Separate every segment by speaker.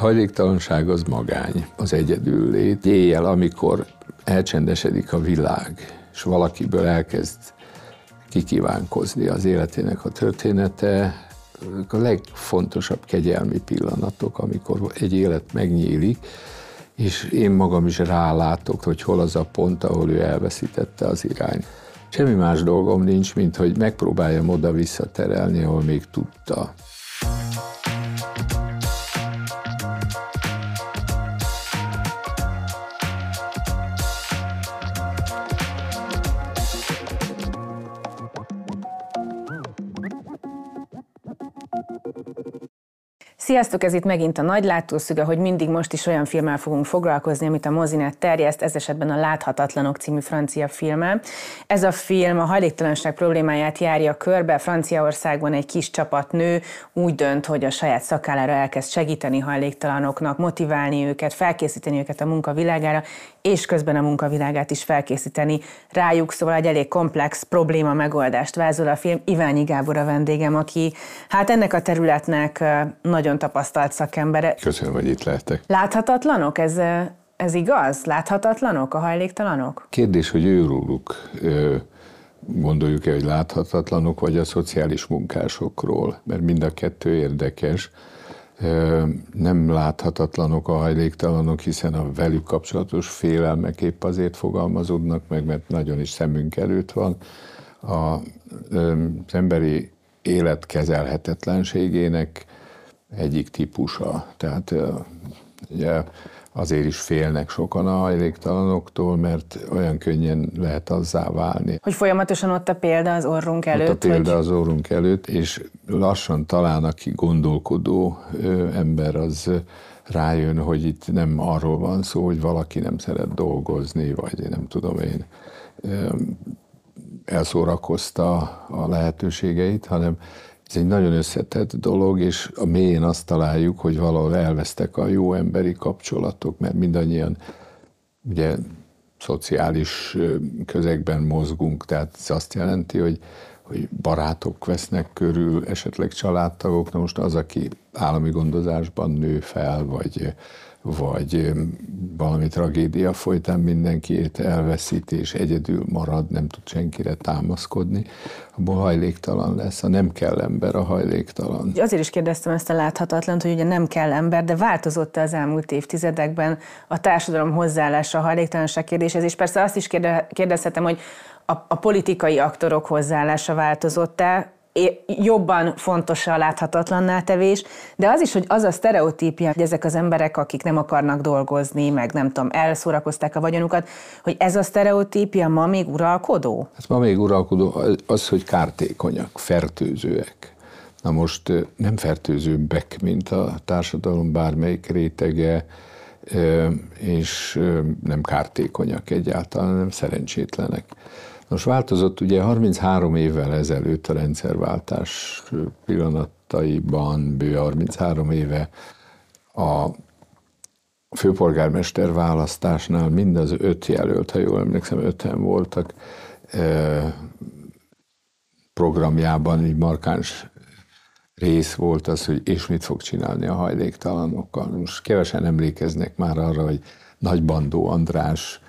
Speaker 1: Hajléktalanság az magány, az egyedül lét. Éjjel, amikor elcsendesedik a világ, és valakiből elkezd kikívánkozni az életének a története, a legfontosabb kegyelmi pillanatok, amikor egy élet megnyílik, és én magam is rálátok, hogy hol az a pont, ahol ő elveszítette az irányt. Semmi más dolgom nincs, mint hogy megpróbáljam oda visszaterelni, ahol még tudta.
Speaker 2: Sziasztok, ez itt megint a Nagy Látószüge, hogy mindig most is olyan filmmel fogunk foglalkozni, amit a mozinet terjeszt, ez esetben a Láthatatlanok című francia filmmel. Ez a film a hajléktalanság problémáját járja körbe. Franciaországban egy kis csapat nő úgy dönt, hogy a saját szakállára elkezd segíteni hajléktalanoknak, motiválni őket, felkészíteni őket a munkavilágára, és közben a munkavilágát is felkészíteni rájuk, szóval egy elég komplex probléma megoldást vázol a film. Iványi Gábor a vendégem, aki hát ennek a területnek nagyon tapasztalt szakembere.
Speaker 1: Köszönöm, hogy itt lehetek.
Speaker 2: Láthatatlanok? Ez, ez igaz? Láthatatlanok a hajléktalanok?
Speaker 1: Kérdés, hogy őróluk gondoljuk-e, hogy láthatatlanok, vagy a szociális munkásokról, mert mind a kettő érdekes nem láthatatlanok a hajléktalanok, hiszen a velük kapcsolatos félelmek épp azért fogalmazódnak meg, mert nagyon is szemünk előtt van. A, az emberi élet kezelhetetlenségének egyik típusa. Tehát ugye, azért is félnek sokan a hajléktalanoktól, mert olyan könnyen lehet azzá válni.
Speaker 2: Hogy folyamatosan ott a példa az orrunk előtt? Ott
Speaker 1: a példa
Speaker 2: hogy...
Speaker 1: az orrunk előtt, és lassan talán aki gondolkodó ember, az rájön, hogy itt nem arról van szó, hogy valaki nem szeret dolgozni, vagy nem tudom én, elszórakozta a lehetőségeit, hanem ez egy nagyon összetett dolog, és a mélyén azt találjuk, hogy valahol elvesztek a jó emberi kapcsolatok, mert mindannyian ugye szociális közegben mozgunk, tehát ez azt jelenti, hogy, hogy barátok vesznek körül, esetleg családtagok, na most az, aki állami gondozásban nő fel, vagy vagy valami tragédia folytán mindenkiét elveszít, és egyedül marad, nem tud senkire támaszkodni, abból hajléktalan lesz. A nem kell ember a hajléktalan.
Speaker 2: Azért is kérdeztem ezt a láthatatlant, hogy ugye nem kell ember, de változott az elmúlt évtizedekben a társadalom hozzáállása a hajléktalanság kérdéshez, és persze azt is kérdezhetem, hogy a, a politikai aktorok hozzáállása változott-e, jobban fontos a láthatatlanná tevés, de az is, hogy az a sztereotípia, hogy ezek az emberek, akik nem akarnak dolgozni, meg nem tudom, elszórakozták a vagyonukat, hogy ez a sztereotípia ma még uralkodó?
Speaker 1: Ez ma még uralkodó az, hogy kártékonyak, fertőzőek. Na most nem fertőzőbbek, mint a társadalom bármelyik rétege, és nem kártékonyak egyáltalán, nem szerencsétlenek. Most változott ugye 33 évvel ezelőtt a rendszerváltás pillanataiban, bő 33 éve a főpolgármester választásnál mind az öt jelölt, ha jól emlékszem, öten voltak, programjában egy markáns rész volt az, hogy és mit fog csinálni a hajléktalanokkal. Most kevesen emlékeznek már arra, hogy Nagy Bandó András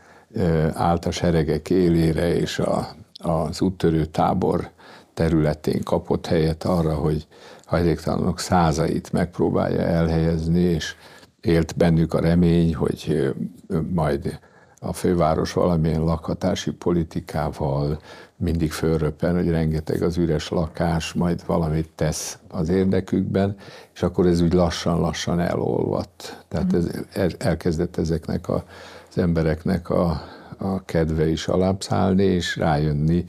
Speaker 1: állt a seregek élére, és a, az úttörő tábor területén kapott helyet arra, hogy hajléktalanok százait megpróbálja elhelyezni, és élt bennük a remény, hogy majd a főváros valamilyen lakhatási politikával mindig fölröppen, hogy rengeteg az üres lakás, majd valamit tesz az érdekükben, és akkor ez úgy lassan-lassan elolvadt. Tehát ez, elkezdett ezeknek a az embereknek a, a kedve is alábbszállni, és rájönni,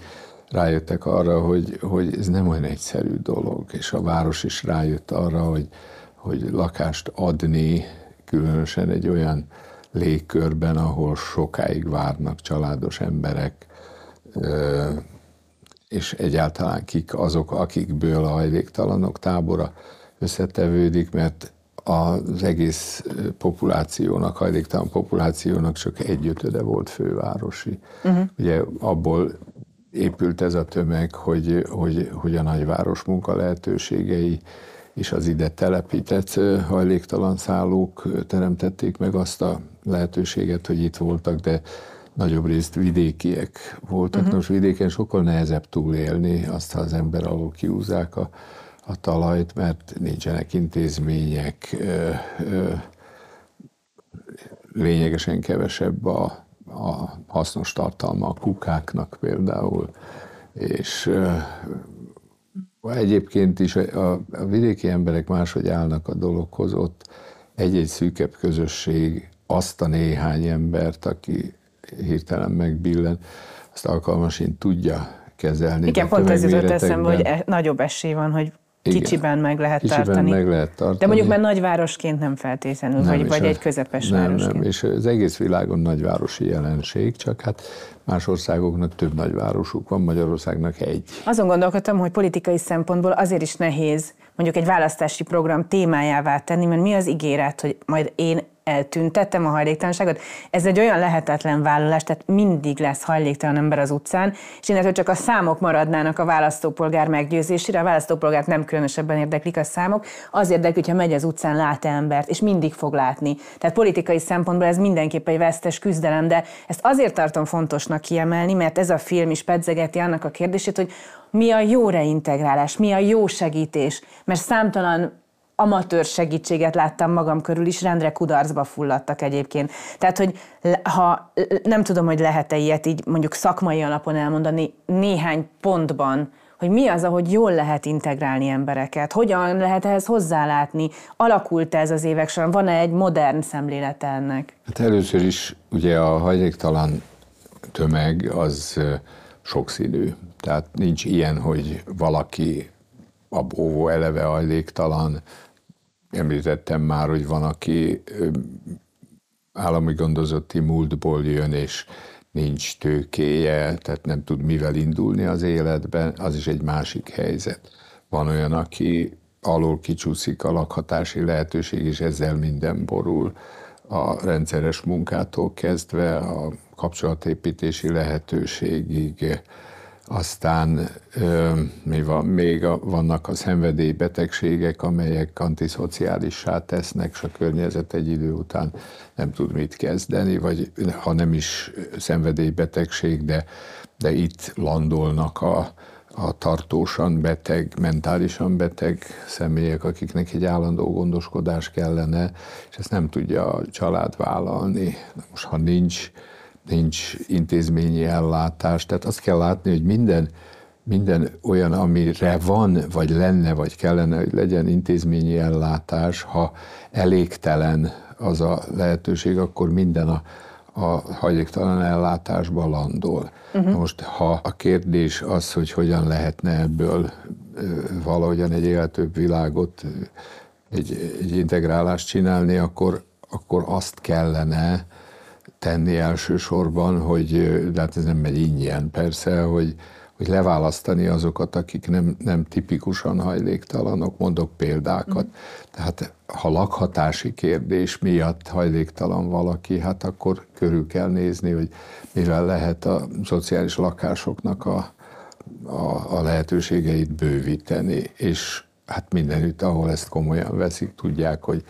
Speaker 1: rájöttek arra, hogy, hogy ez nem olyan egyszerű dolog, és a város is rájött arra, hogy, hogy lakást adni, különösen egy olyan légkörben, ahol sokáig várnak családos emberek, és egyáltalán kik azok, akikből a hajléktalanok tábora összetevődik, mert az egész populációnak, hajléktalan populációnak csak egy ötöde volt fővárosi. Uh-huh. Ugye abból épült ez a tömeg, hogy, hogy, hogy a nagyváros munka lehetőségei és az ide telepített hajléktalan szállók teremtették meg azt a lehetőséget, hogy itt voltak, de nagyobb részt vidékiek voltak. Uh-huh. Nos, vidéken sokkal nehezebb túlélni azt, ha az ember alól kiúzzák a, a talajt, mert nincsenek intézmények, lényegesen kevesebb a, a hasznos tartalma a kukáknak például, és Egyébként is a, a vidéki emberek máshogy állnak a dologhoz, ott egy-egy szűkebb közösség azt a néhány embert, aki hirtelen megbillen, azt alkalmasint tudja kezelni.
Speaker 2: Igen, pont ez jutott eszembe, hogy e, nagyobb esély van, hogy igen. Kicsiben meg lehet
Speaker 1: Kicsiben
Speaker 2: tartani.
Speaker 1: meg lehet tartani.
Speaker 2: De mondjuk már nagyvárosként nem feltétlenül, nem, vagy, vagy egy közepes
Speaker 1: nem,
Speaker 2: városként.
Speaker 1: Nem, és az egész világon nagyvárosi jelenség, csak hát más országoknak több nagyvárosuk van, Magyarországnak egy.
Speaker 2: Azon gondolkodtam, hogy politikai szempontból azért is nehéz mondjuk egy választási program témájává tenni, mert mi az ígéret, hogy majd én eltüntettem a hajléktalanságot. Ez egy olyan lehetetlen vállalás, tehát mindig lesz hajléktalan ember az utcán, és innentől csak a számok maradnának a választópolgár meggyőzésére. A választópolgárt nem különösebben érdeklik a számok, az érdekli, hogyha megy az utcán, lát embert, és mindig fog látni. Tehát politikai szempontból ez mindenképp egy vesztes küzdelem, de ezt azért tartom fontosnak kiemelni, mert ez a film is pedzegeti annak a kérdését, hogy mi a jó reintegrálás, mi a jó segítés, mert számtalan amatőr segítséget láttam magam körül is, rendre kudarcba fulladtak egyébként. Tehát, hogy ha nem tudom, hogy lehet-e ilyet így mondjuk szakmai alapon elmondani néhány pontban, hogy mi az, ahogy jól lehet integrálni embereket, hogyan lehet ehhez hozzálátni, alakult ez az évek során, van-e egy modern szemlélete ennek?
Speaker 1: Hát először is ugye a hajléktalan tömeg az sokszínű. Tehát nincs ilyen, hogy valaki a bóvó eleve hajléktalan, Említettem már, hogy van, aki állami gondozotti múltból jön, és nincs tőkéje, tehát nem tud mivel indulni az életben, az is egy másik helyzet. Van olyan, aki alól kicsúszik a lakhatási lehetőség, és ezzel minden borul. A rendszeres munkától kezdve a kapcsolatépítési lehetőségig, aztán mi van, még a, vannak a szenvedélybetegségek, amelyek antiszociálissá tesznek, és a környezet egy idő után nem tud mit kezdeni, vagy ha nem is szenvedélybetegség, de, de itt landolnak a, a tartósan beteg, mentálisan beteg személyek, akiknek egy állandó gondoskodás kellene, és ezt nem tudja a család vállalni. Most, ha nincs nincs intézményi ellátás. Tehát azt kell látni, hogy minden, minden olyan, amire van, vagy lenne, vagy kellene, hogy legyen intézményi ellátás, ha elégtelen az a lehetőség, akkor minden a, a hajléktalan ellátásba landol. Uh-huh. Most, ha a kérdés az, hogy hogyan lehetne ebből valahogyan egy életőbb világot, egy, egy integrálást csinálni, akkor, akkor azt kellene, tenni elsősorban, hogy, de hát ez nem megy ingyen persze, hogy, hogy leválasztani azokat, akik nem, nem tipikusan hajléktalanok, mondok példákat. Mm. Tehát ha lakhatási kérdés miatt hajléktalan valaki, hát akkor körül kell nézni, hogy mivel lehet a szociális lakásoknak a, a, a lehetőségeit bővíteni, és hát mindenütt, ahol ezt komolyan veszik, tudják, hogy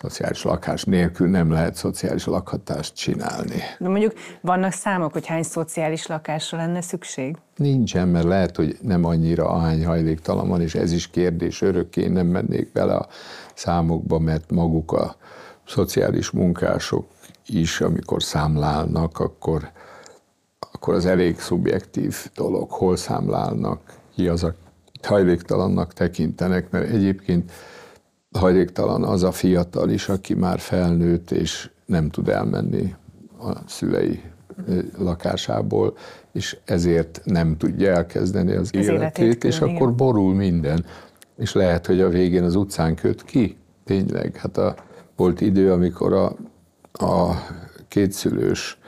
Speaker 1: szociális lakás nélkül nem lehet szociális lakhatást csinálni.
Speaker 2: De mondjuk vannak számok, hogy hány szociális lakásra lenne szükség?
Speaker 1: Nincsen, mert lehet, hogy nem annyira ahány hajléktalan van, és ez is kérdés, örökké nem mennék bele a számokba, mert maguk a szociális munkások is, amikor számlálnak, akkor, akkor az elég szubjektív dolog, hol számlálnak, ki az, a hajléktalannak tekintenek, mert egyébként hajléktalan az a fiatal is, aki már felnőtt és nem tud elmenni a szülei lakásából, és ezért nem tudja elkezdeni az, az életét, életét és igen. akkor borul minden. És lehet, hogy a végén az utcán köt ki. Tényleg, hát a, volt idő, amikor a, a kétszülős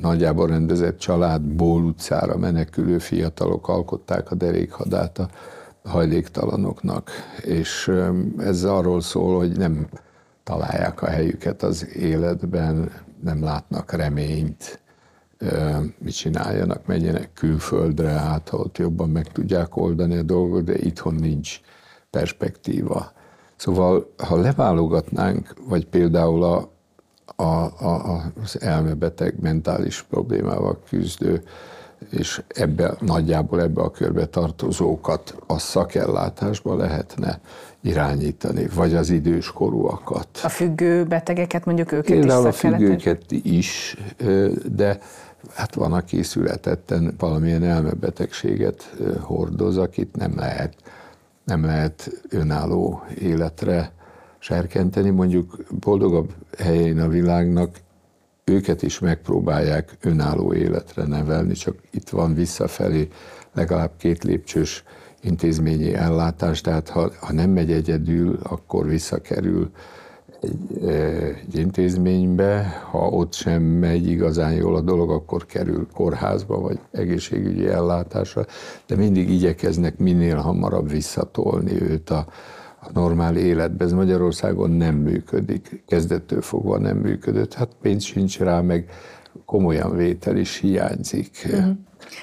Speaker 1: nagyjából rendezett családból utcára menekülő fiatalok alkották a derékhadát a hajléktalanoknak, és ez arról szól, hogy nem találják a helyüket az életben, nem látnak reményt, mit csináljanak, menjenek külföldre, hát ott jobban meg tudják oldani a dolgot, de itthon nincs perspektíva. Szóval, ha leválogatnánk, vagy például a, a, a, az elmebeteg mentális problémával küzdő, és ebbe, nagyjából ebbe a körbe tartozókat a szakellátásba lehetne irányítani, vagy az időskorúakat.
Speaker 2: A függő betegeket mondjuk őket
Speaker 1: Például
Speaker 2: is
Speaker 1: a függőket is, de hát van, aki születetten valamilyen elmebetegséget hordoz, akit nem lehet, nem lehet önálló életre serkenteni. Mondjuk boldogabb helyén a világnak őket is megpróbálják önálló életre nevelni, csak itt van visszafelé legalább két lépcsős intézményi ellátás, tehát ha, ha nem megy egyedül, akkor visszakerül egy, egy intézménybe, ha ott sem megy igazán jól a dolog, akkor kerül kórházba vagy egészségügyi ellátásra, de mindig igyekeznek minél hamarabb visszatolni őt a, a normál életbe. Ez Magyarországon nem működik, kezdettől fogva nem működött, hát pénz sincs rá, meg komolyan vétel is hiányzik. Uh-huh.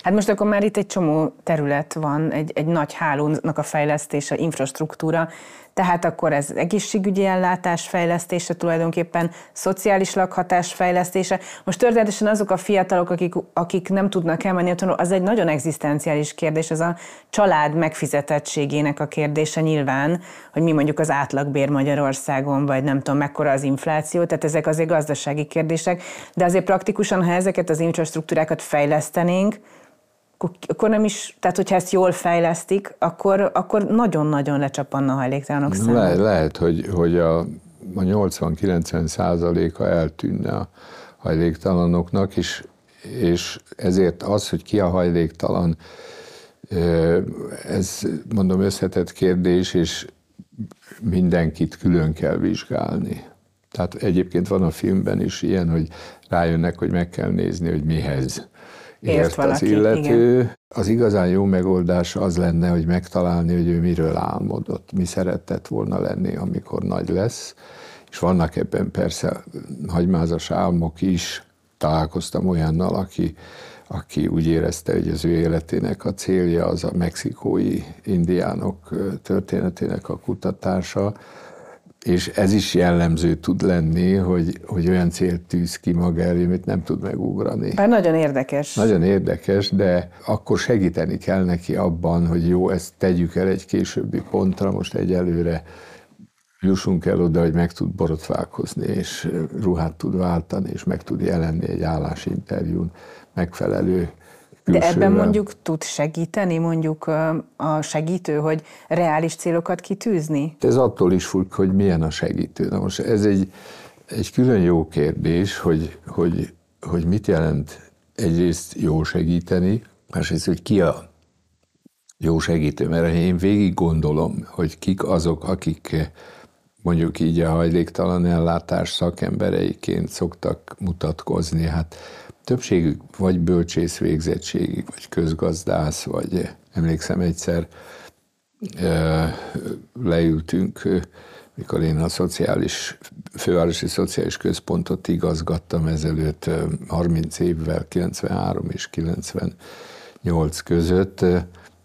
Speaker 2: Hát most akkor már itt egy csomó terület van, egy, egy nagy hálónak a fejlesztése, infrastruktúra, tehát akkor ez egészségügyi ellátás fejlesztése, tulajdonképpen szociális lakhatás fejlesztése. Most történetesen azok a fiatalok, akik, akik nem tudnak elmenni otthonról, az egy nagyon egzisztenciális kérdés, az a család megfizetettségének a kérdése nyilván, hogy mi mondjuk az átlagbér Magyarországon, vagy nem tudom mekkora az infláció, tehát ezek azért gazdasági kérdések, de azért praktikusan, ha ezeket az infrastruktúrákat fejlesztenénk, akkor nem is, tehát hogyha ezt jól fejlesztik, akkor, akkor nagyon-nagyon lecsapanna a hajléktalanok száma.
Speaker 1: Le, lehet, hogy, hogy a, a 80-90 százaléka eltűnne a hajléktalanoknak, és, és ezért az, hogy ki a hajléktalan, ez mondom összetett kérdés, és mindenkit külön kell vizsgálni. Tehát egyébként van a filmben is ilyen, hogy rájönnek, hogy meg kell nézni, hogy mihez ért, valaki, az illető. Igen. Az igazán jó megoldás az lenne, hogy megtalálni, hogy ő miről álmodott, mi szeretett volna lenni, amikor nagy lesz. És vannak ebben persze hagymázas álmok is. Találkoztam olyannal, aki, aki úgy érezte, hogy az ő életének a célja az a mexikói indiánok történetének a kutatása, és ez is jellemző tud lenni, hogy, hogy olyan célt tűz ki maga elé, amit nem tud megugrani.
Speaker 2: Bár nagyon érdekes.
Speaker 1: Nagyon érdekes, de akkor segíteni kell neki abban, hogy jó, ezt tegyük el egy későbbi pontra, most egyelőre jussunk el oda, hogy meg tud borotválkozni, és ruhát tud váltani, és meg tud jelenni egy állásinterjún megfelelő
Speaker 2: de ebben mondjuk tud segíteni mondjuk a segítő, hogy reális célokat kitűzni?
Speaker 1: Ez attól is függ, hogy milyen a segítő. Na most ez egy, egy külön jó kérdés, hogy, hogy, hogy mit jelent egyrészt jó segíteni, másrészt, hogy ki a jó segítő, mert én végig gondolom, hogy kik azok, akik mondjuk így a hajléktalan ellátás szakembereiként szoktak mutatkozni. Hát többségük vagy bölcsész végzettségig, vagy közgazdász, vagy emlékszem egyszer leültünk, mikor én a szociális, fővárosi szociális központot igazgattam ezelőtt 30 évvel, 93 és 98 között,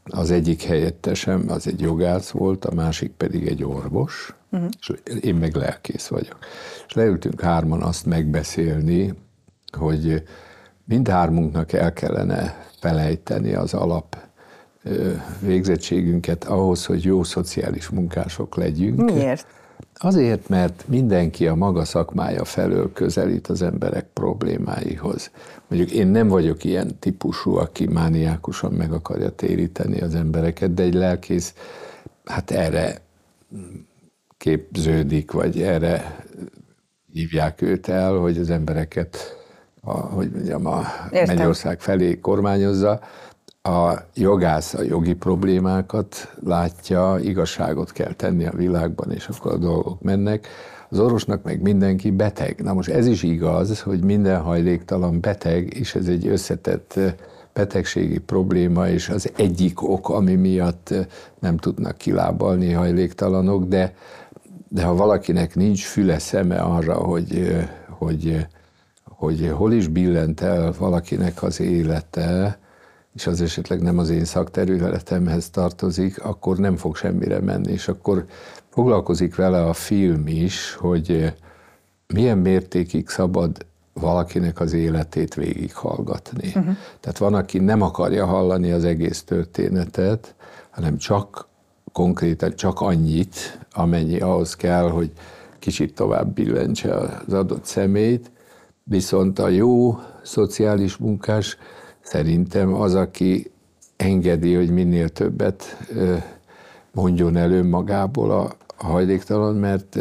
Speaker 1: az egyik helyettesem az egy jogász volt, a másik pedig egy orvos, uh-huh. és én meg lelkész vagyok. És leültünk hárman azt megbeszélni, hogy mindhármunknak el kellene felejteni az alap végzettségünket ahhoz, hogy jó szociális munkások legyünk.
Speaker 2: Miért?
Speaker 1: Azért, mert mindenki a maga szakmája felől közelít az emberek problémáihoz. Mondjuk én nem vagyok ilyen típusú, aki mániákusan meg akarja téríteni az embereket, de egy lelkész hát erre képződik, vagy erre hívják őt el, hogy az embereket a, hogy mondjam, a Értem. Mennyország felé kormányozza. A jogász a jogi problémákat látja, igazságot kell tenni a világban, és akkor a dolgok mennek. Az orvosnak meg mindenki beteg. Na most ez is igaz, hogy minden hajléktalan beteg, és ez egy összetett betegségi probléma, és az egyik ok, ami miatt nem tudnak kilábalni hajléktalanok, de, de ha valakinek nincs füle szeme arra, hogy, hogy hogy hol is billent el valakinek az élete, és az esetleg nem az én szakterületemhez tartozik, akkor nem fog semmire menni, és akkor foglalkozik vele a film is, hogy milyen mértékig szabad valakinek az életét végighallgatni. Uh-huh. Tehát van, aki nem akarja hallani az egész történetet, hanem csak konkrétan csak annyit, amennyi ahhoz kell, hogy kicsit tovább billentse az adott szemét, viszont a jó szociális munkás szerintem az, aki engedi, hogy minél többet mondjon el önmagából a, a hajléktalan, mert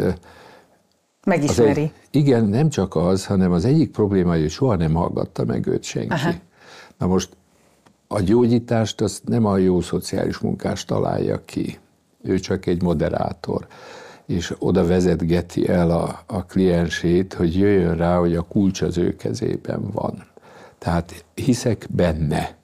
Speaker 2: Megismeri.
Speaker 1: Egy, igen, nem csak az, hanem az egyik probléma, hogy soha nem hallgatta meg őt senki. Aha. Na most a gyógyítást azt nem a jó szociális munkás találja ki. Ő csak egy moderátor és oda vezetgeti el a, a kliensét, hogy jöjjön rá, hogy a kulcs az ő kezében van. Tehát hiszek benne,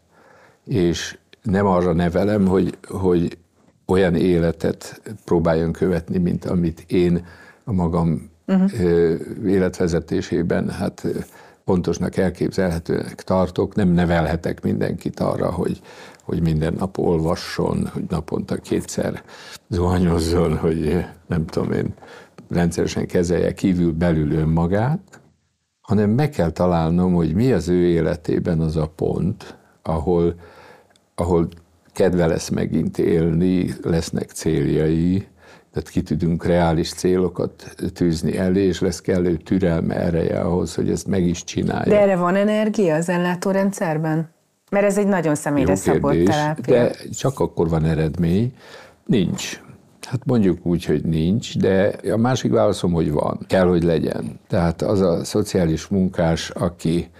Speaker 1: és nem arra nevelem, hogy, hogy olyan életet próbáljon követni, mint amit én a magam uh-huh. életvezetésében hát pontosnak elképzelhetőnek tartok. Nem nevelhetek mindenkit arra, hogy, hogy minden nap olvasson, hogy naponta kétszer zuhanyozzon, hogy nem tudom én, rendszeresen kezelje kívül belül önmagát, hanem meg kell találnom, hogy mi az ő életében az a pont, ahol, ahol kedve lesz megint élni, lesznek céljai, tehát ki tudunk reális célokat tűzni elé, és lesz kellő türelme ereje ahhoz, hogy ezt meg is csinálja.
Speaker 2: De erre van energia az ellátórendszerben? Mert ez egy nagyon személyre szabott terápia.
Speaker 1: De csak akkor van eredmény. Nincs. Hát mondjuk úgy, hogy nincs, de a másik válaszom, hogy van. Kell, hogy legyen. Tehát az a szociális munkás, aki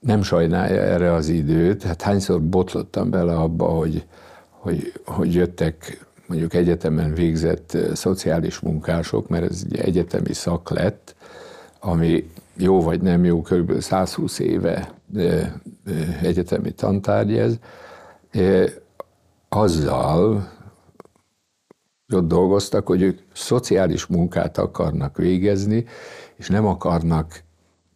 Speaker 1: nem sajnálja erre az időt, hát hányszor botlottam bele abba, hogy, hogy, hogy jöttek mondjuk egyetemen végzett szociális munkások, mert ez egy egyetemi szak lett, ami jó vagy nem jó, kb. 120 éve egyetemi tantárgy ez, azzal ott dolgoztak, hogy ők szociális munkát akarnak végezni, és nem akarnak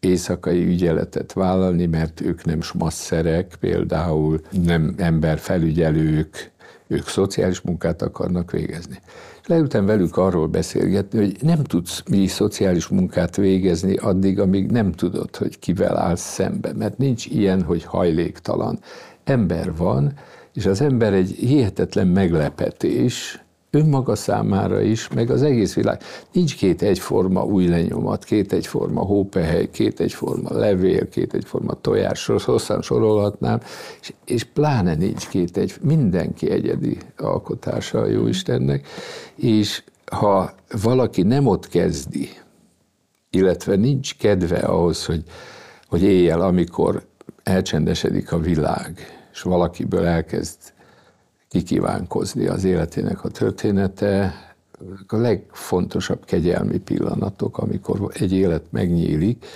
Speaker 1: éjszakai ügyeletet vállalni, mert ők nem smasszerek, például nem emberfelügyelők, ők szociális munkát akarnak végezni. Leültem velük arról beszélgetni, hogy nem tudsz mi szociális munkát végezni addig, amíg nem tudod, hogy kivel állsz szembe, mert nincs ilyen, hogy hajléktalan. Ember van, és az ember egy hihetetlen meglepetés, önmaga számára is, meg az egész világ. Nincs két egyforma új lenyomat, két egyforma hópehely, két egyforma levél, két egyforma tojás, hosszan sorolhatnám, és, és pláne nincs két egy, mindenki egyedi alkotása a Jóistennek, és ha valaki nem ott kezdi, illetve nincs kedve ahhoz, hogy, hogy éjjel, amikor elcsendesedik a világ, és valakiből elkezd kikívánkozni az életének a története, a legfontosabb kegyelmi pillanatok, amikor egy élet megnyílik,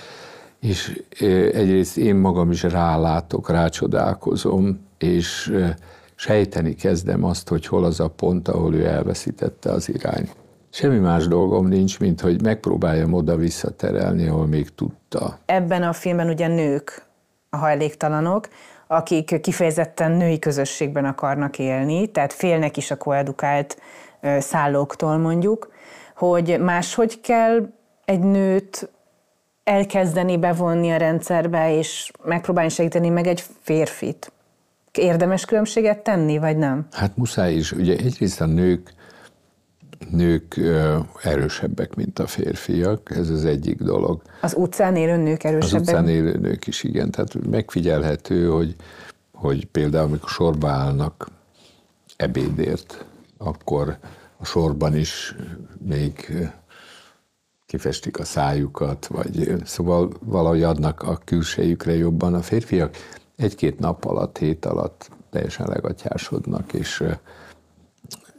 Speaker 1: és egyrészt én magam is rálátok, rácsodálkozom, és sejteni kezdem azt, hogy hol az a pont, ahol ő elveszítette az irányt. Semmi más dolgom nincs, mint hogy megpróbáljam oda visszaterelni, ahol még tudta.
Speaker 2: Ebben a filmben ugye nők a hajléktalanok, akik kifejezetten női közösségben akarnak élni, tehát félnek is a koedukált szállóktól mondjuk, hogy máshogy kell egy nőt elkezdeni bevonni a rendszerbe, és megpróbálni segíteni meg egy férfit. Érdemes különbséget tenni, vagy nem?
Speaker 1: Hát muszáj is. Ugye egyrészt a nők nők erősebbek, mint a férfiak, ez az egyik dolog.
Speaker 2: Az utcán élő nők erősebbek?
Speaker 1: Az utcán élő nők is, igen. Tehát megfigyelhető, hogy, hogy például amikor sorba állnak ebédért, akkor a sorban is még kifestik a szájukat, vagy szóval valahogy adnak a külsejükre jobban. A férfiak egy-két nap alatt, hét alatt teljesen legatyásodnak, és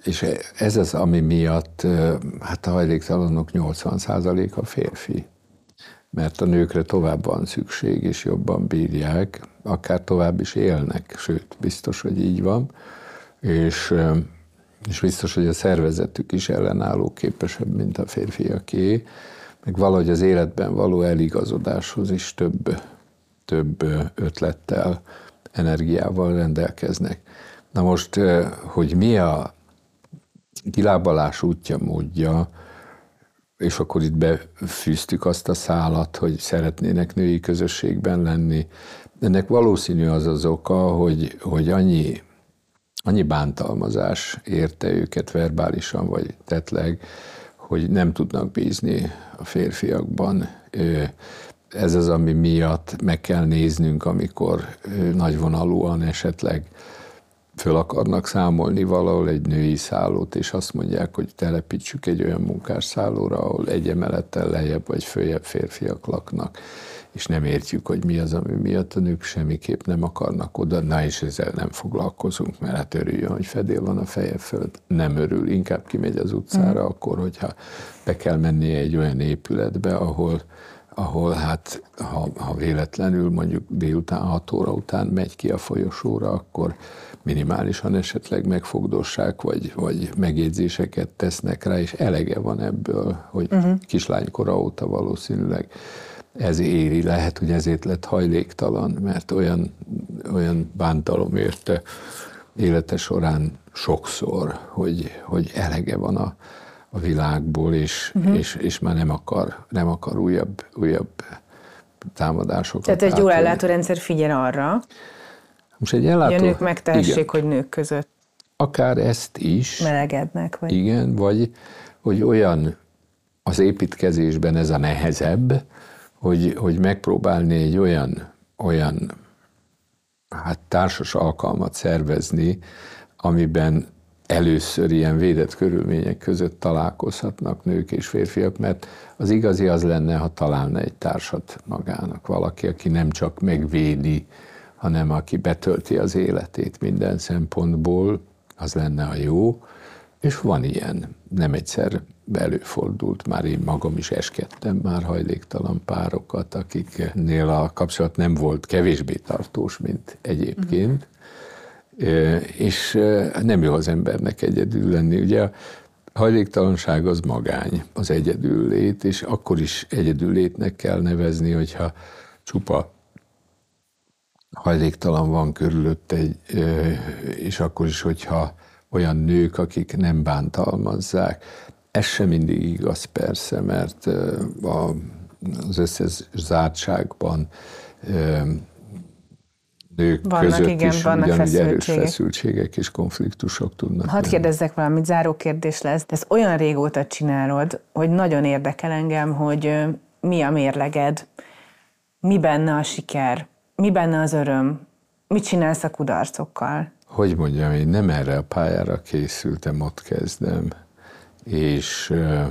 Speaker 1: és ez az, ami miatt hát a hajléktalanok 80%-a férfi. Mert a nőkre tovább van szükség, és jobban bírják, akár tovább is élnek, sőt, biztos, hogy így van. És, és biztos, hogy a szervezetük is ellenálló képesebb, mint a férfiaké, meg valahogy az életben való eligazodáshoz is több, több ötlettel energiával rendelkeznek. Na most, hogy mi a kilábalás útja, módja, és akkor itt befűztük azt a szálat, hogy szeretnének női közösségben lenni. Ennek valószínű az az oka, hogy, hogy annyi, annyi bántalmazás érte őket verbálisan vagy tetleg, hogy nem tudnak bízni a férfiakban. Ez az, ami miatt meg kell néznünk, amikor nagyvonalúan esetleg föl akarnak számolni valahol egy női szállót, és azt mondják, hogy telepítsük egy olyan munkásszállóra, ahol egy emelettel lejjebb vagy följebb férfiak laknak, és nem értjük, hogy mi az, ami miatt a nők semmiképp nem akarnak oda, na és ezzel nem foglalkozunk, mert hát örüljön, hogy fedél van a feje fölött. Nem örül, inkább kimegy az utcára, mm. akkor, hogyha be kell mennie egy olyan épületbe, ahol ahol hát ha, ha véletlenül mondjuk délután 6 óra után megy ki a folyosóra, akkor minimálisan esetleg megfogdossák, vagy, vagy megjegyzéseket tesznek rá, és elege van ebből, hogy uh-huh. kislánykora óta valószínűleg ez éri, lehet, hogy ezért lett hajléktalan, mert olyan, olyan bántalom érte élete során sokszor, hogy, hogy elege van a, a világból, és, uh-huh. és, és már nem akar, nem akar újabb, újabb támadásokat.
Speaker 2: Tehát egy jó ellátórendszer figyel arra,
Speaker 1: most egy ellátó...
Speaker 2: Hogy a nők megtehessék, igen. hogy nők között
Speaker 1: akár ezt is.
Speaker 2: Melegednek. Vagy...
Speaker 1: Igen, vagy hogy olyan az építkezésben ez a nehezebb, hogy, hogy megpróbálni egy olyan, olyan hát társas alkalmat szervezni, amiben először ilyen védett körülmények között találkozhatnak nők és férfiak, mert az igazi az lenne, ha találna egy társat magának, valaki, aki nem csak megvédi hanem aki betölti az életét minden szempontból, az lenne a jó, és van ilyen. Nem egyszer előfordult, már én magam is eskedtem már hajléktalan párokat, akiknél a kapcsolat nem volt kevésbé tartós, mint egyébként. És nem jó az embernek egyedül lenni. Ugye a hajléktalanság az magány, az egyedül lét, és akkor is egyedül létnek kell nevezni, hogyha csupa hajléktalan van körülött egy, és akkor is, hogyha olyan nők, akik nem bántalmazzák. Ez sem mindig igaz persze, mert az összes zártságban nők vannak, között igen, is vannak ugyanúgy erős feszültségek és konfliktusok tudnak
Speaker 2: Hadd kérdezzek valamit, záró kérdés lesz. Ezt olyan régóta csinálod, hogy nagyon érdekel engem, hogy mi a mérleged, mi benne a siker, mi benne az öröm? Mit csinálsz a kudarcokkal?
Speaker 1: Hogy mondjam, én nem erre a pályára készültem, ott kezdem, és uh,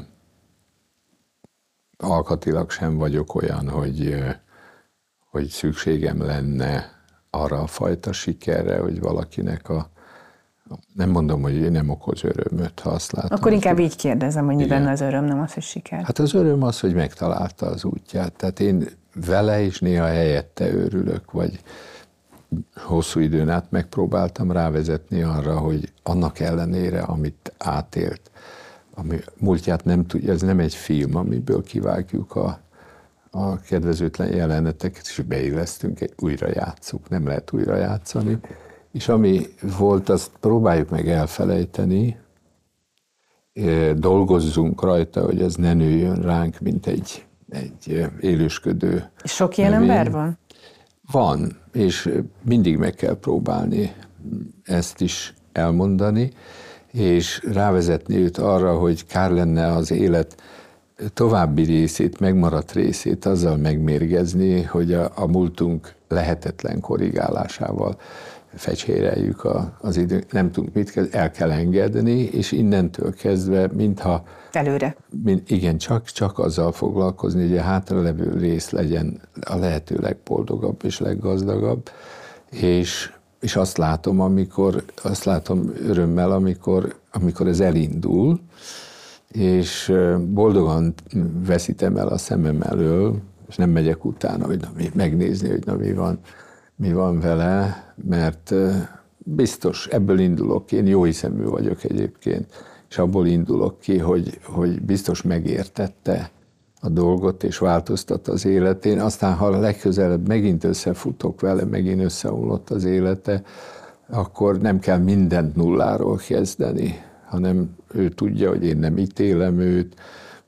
Speaker 1: alkatilag sem vagyok olyan, hogy, uh, hogy szükségem lenne arra a fajta sikerre, hogy valakinek a nem mondom, hogy én nem okoz örömöt, ha azt látom.
Speaker 2: Akkor inkább így kérdezem, hogy mi benne az öröm, nem az, hogy siker.
Speaker 1: Hát az öröm az, hogy megtalálta az útját. Tehát én vele is néha helyette örülök, vagy hosszú időn át megpróbáltam rávezetni arra, hogy annak ellenére, amit átélt, ami múltját nem tudja, ez nem egy film, amiből kivágjuk a, a kedvezőtlen jeleneteket, és beillesztünk, újra játszuk, nem lehet újra játszani. És ami volt, azt próbáljuk meg elfelejteni, dolgozzunk rajta, hogy ez ne nőjön ránk, mint egy egy élősködő.
Speaker 2: Sok ilyen növény. ember van?
Speaker 1: Van, és mindig meg kell próbálni ezt is elmondani, és rávezetni őt arra, hogy kár lenne az élet további részét, megmaradt részét azzal megmérgezni, hogy a, a múltunk lehetetlen korrigálásával fecséreljük a, az idő, nem tudunk mit kezdeni, el kell engedni, és innentől kezdve, mintha...
Speaker 2: Előre.
Speaker 1: Mint, igen, csak, csak azzal foglalkozni, hogy a hátralevő rész legyen a lehető legboldogabb és leggazdagabb, és, és azt látom, amikor, azt látom örömmel, amikor, amikor ez elindul, és boldogan veszítem el a szemem elől, és nem megyek utána, hogy na, megnézni, hogy na mi van, mi van vele, mert biztos ebből indulok, én jó hiszemű vagyok egyébként, és abból indulok ki, hogy, hogy biztos megértette a dolgot, és változtat az életén. Aztán, ha legközelebb megint összefutok vele, megint összeomlott az élete, akkor nem kell mindent nulláról kezdeni, hanem ő tudja, hogy én nem ítélem őt,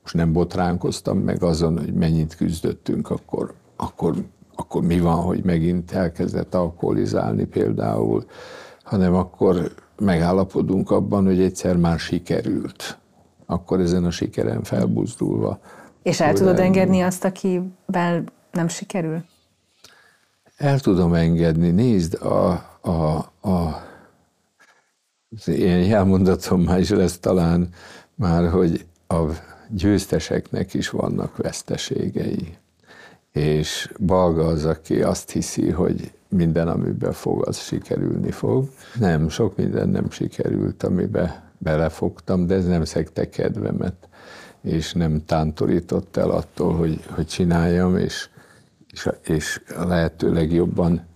Speaker 1: most nem botránkoztam meg azon, hogy mennyit küzdöttünk, akkor, akkor, akkor mi van, hogy megint elkezdett alkoholizálni például, hanem akkor megállapodunk abban, hogy egyszer már sikerült. Akkor ezen a sikeren felbuzdulva.
Speaker 2: És el tudod engedni azt, akivel nem sikerül?
Speaker 1: El tudom engedni. Nézd, a, a, a, az ilyen jelmondatom már is lesz talán már, hogy a győzteseknek is vannak veszteségei. És Balga az, aki azt hiszi, hogy minden, amiben fog, az sikerülni fog. Nem, sok minden nem sikerült, amiben belefogtam, de ez nem szekte kedvemet, és nem tántorított el attól, hogy, hogy csináljam, és, és, és lehető legjobban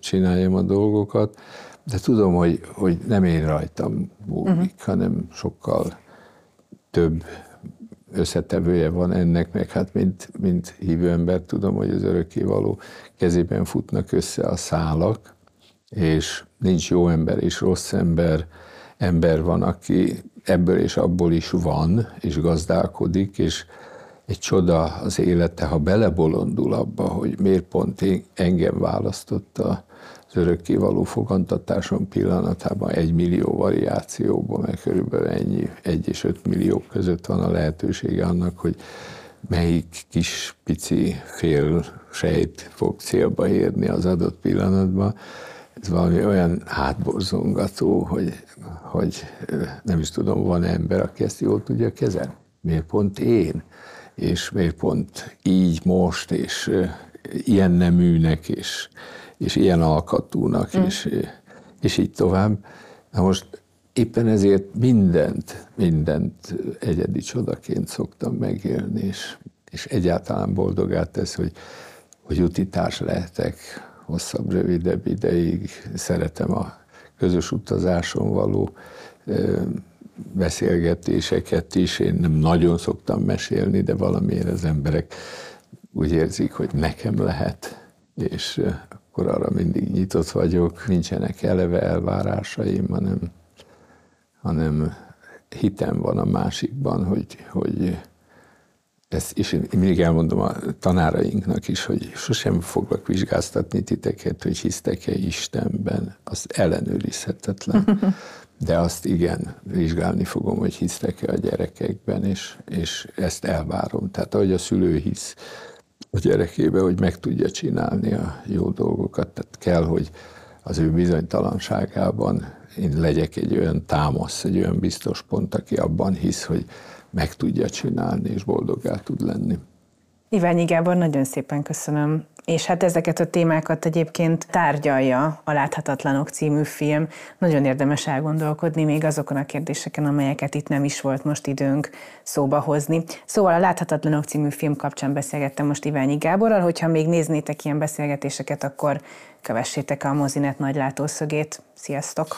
Speaker 1: csináljam a dolgokat. De tudom, hogy, hogy nem én rajtam múlik, uh-huh. hanem sokkal több összetevője van ennek, meg hát mint, mint hívő ember tudom, hogy az örökkévaló kezében futnak össze a szálak, és nincs jó ember és rossz ember, ember van, aki ebből és abból is van, és gazdálkodik, és egy csoda az élete, ha belebolondul abba, hogy miért pont én, engem választotta az örökkévaló fogantatáson pillanatában egy millió variációban, mert körülbelül ennyi, egy és öt millió között van a lehetősége annak, hogy melyik kis pici fél sejt fog célba érni az adott pillanatban. Ez valami olyan hátborzongató, hogy, hogy nem is tudom, van ember, aki ezt jól tudja kezelni. Miért pont én? És miért pont így most, és ilyen neműnek, és és ilyen alkatúnak, mm. és, és így tovább. Na most éppen ezért mindent, mindent egyedi csodaként szoktam megélni, és, és egyáltalán boldogát tesz, hogy, hogy utitás lehetek hosszabb, rövidebb ideig. Szeretem a közös utazáson való beszélgetéseket is. Én nem nagyon szoktam mesélni, de valamiért az emberek úgy érzik, hogy nekem lehet, és akkor arra mindig nyitott vagyok, nincsenek eleve elvárásaim, hanem, hanem hitem van a másikban, hogy, hogy ezt, és én mindig elmondom a tanárainknak is, hogy sosem foglak vizsgáztatni titeket, hogy hisztek-e Istenben, az ellenőrizhetetlen. De azt igen, vizsgálni fogom, hogy hisztek-e a gyerekekben, és, és ezt elvárom. Tehát ahogy a szülő hisz a gyerekébe, hogy meg tudja csinálni a jó dolgokat. Tehát kell, hogy az ő bizonytalanságában én legyek egy olyan támasz, egy olyan biztos pont, aki abban hisz, hogy meg tudja csinálni, és boldoggá tud lenni.
Speaker 2: Iványi Gábor, nagyon szépen köszönöm. És hát ezeket a témákat egyébként tárgyalja a Láthatatlanok című film. Nagyon érdemes elgondolkodni még azokon a kérdéseken, amelyeket itt nem is volt most időnk szóba hozni. Szóval a Láthatatlanok című film kapcsán beszélgettem most Iványi Gáborral, hogyha még néznétek ilyen beszélgetéseket, akkor kövessétek a Mozinet nagy látószögét. Sziasztok!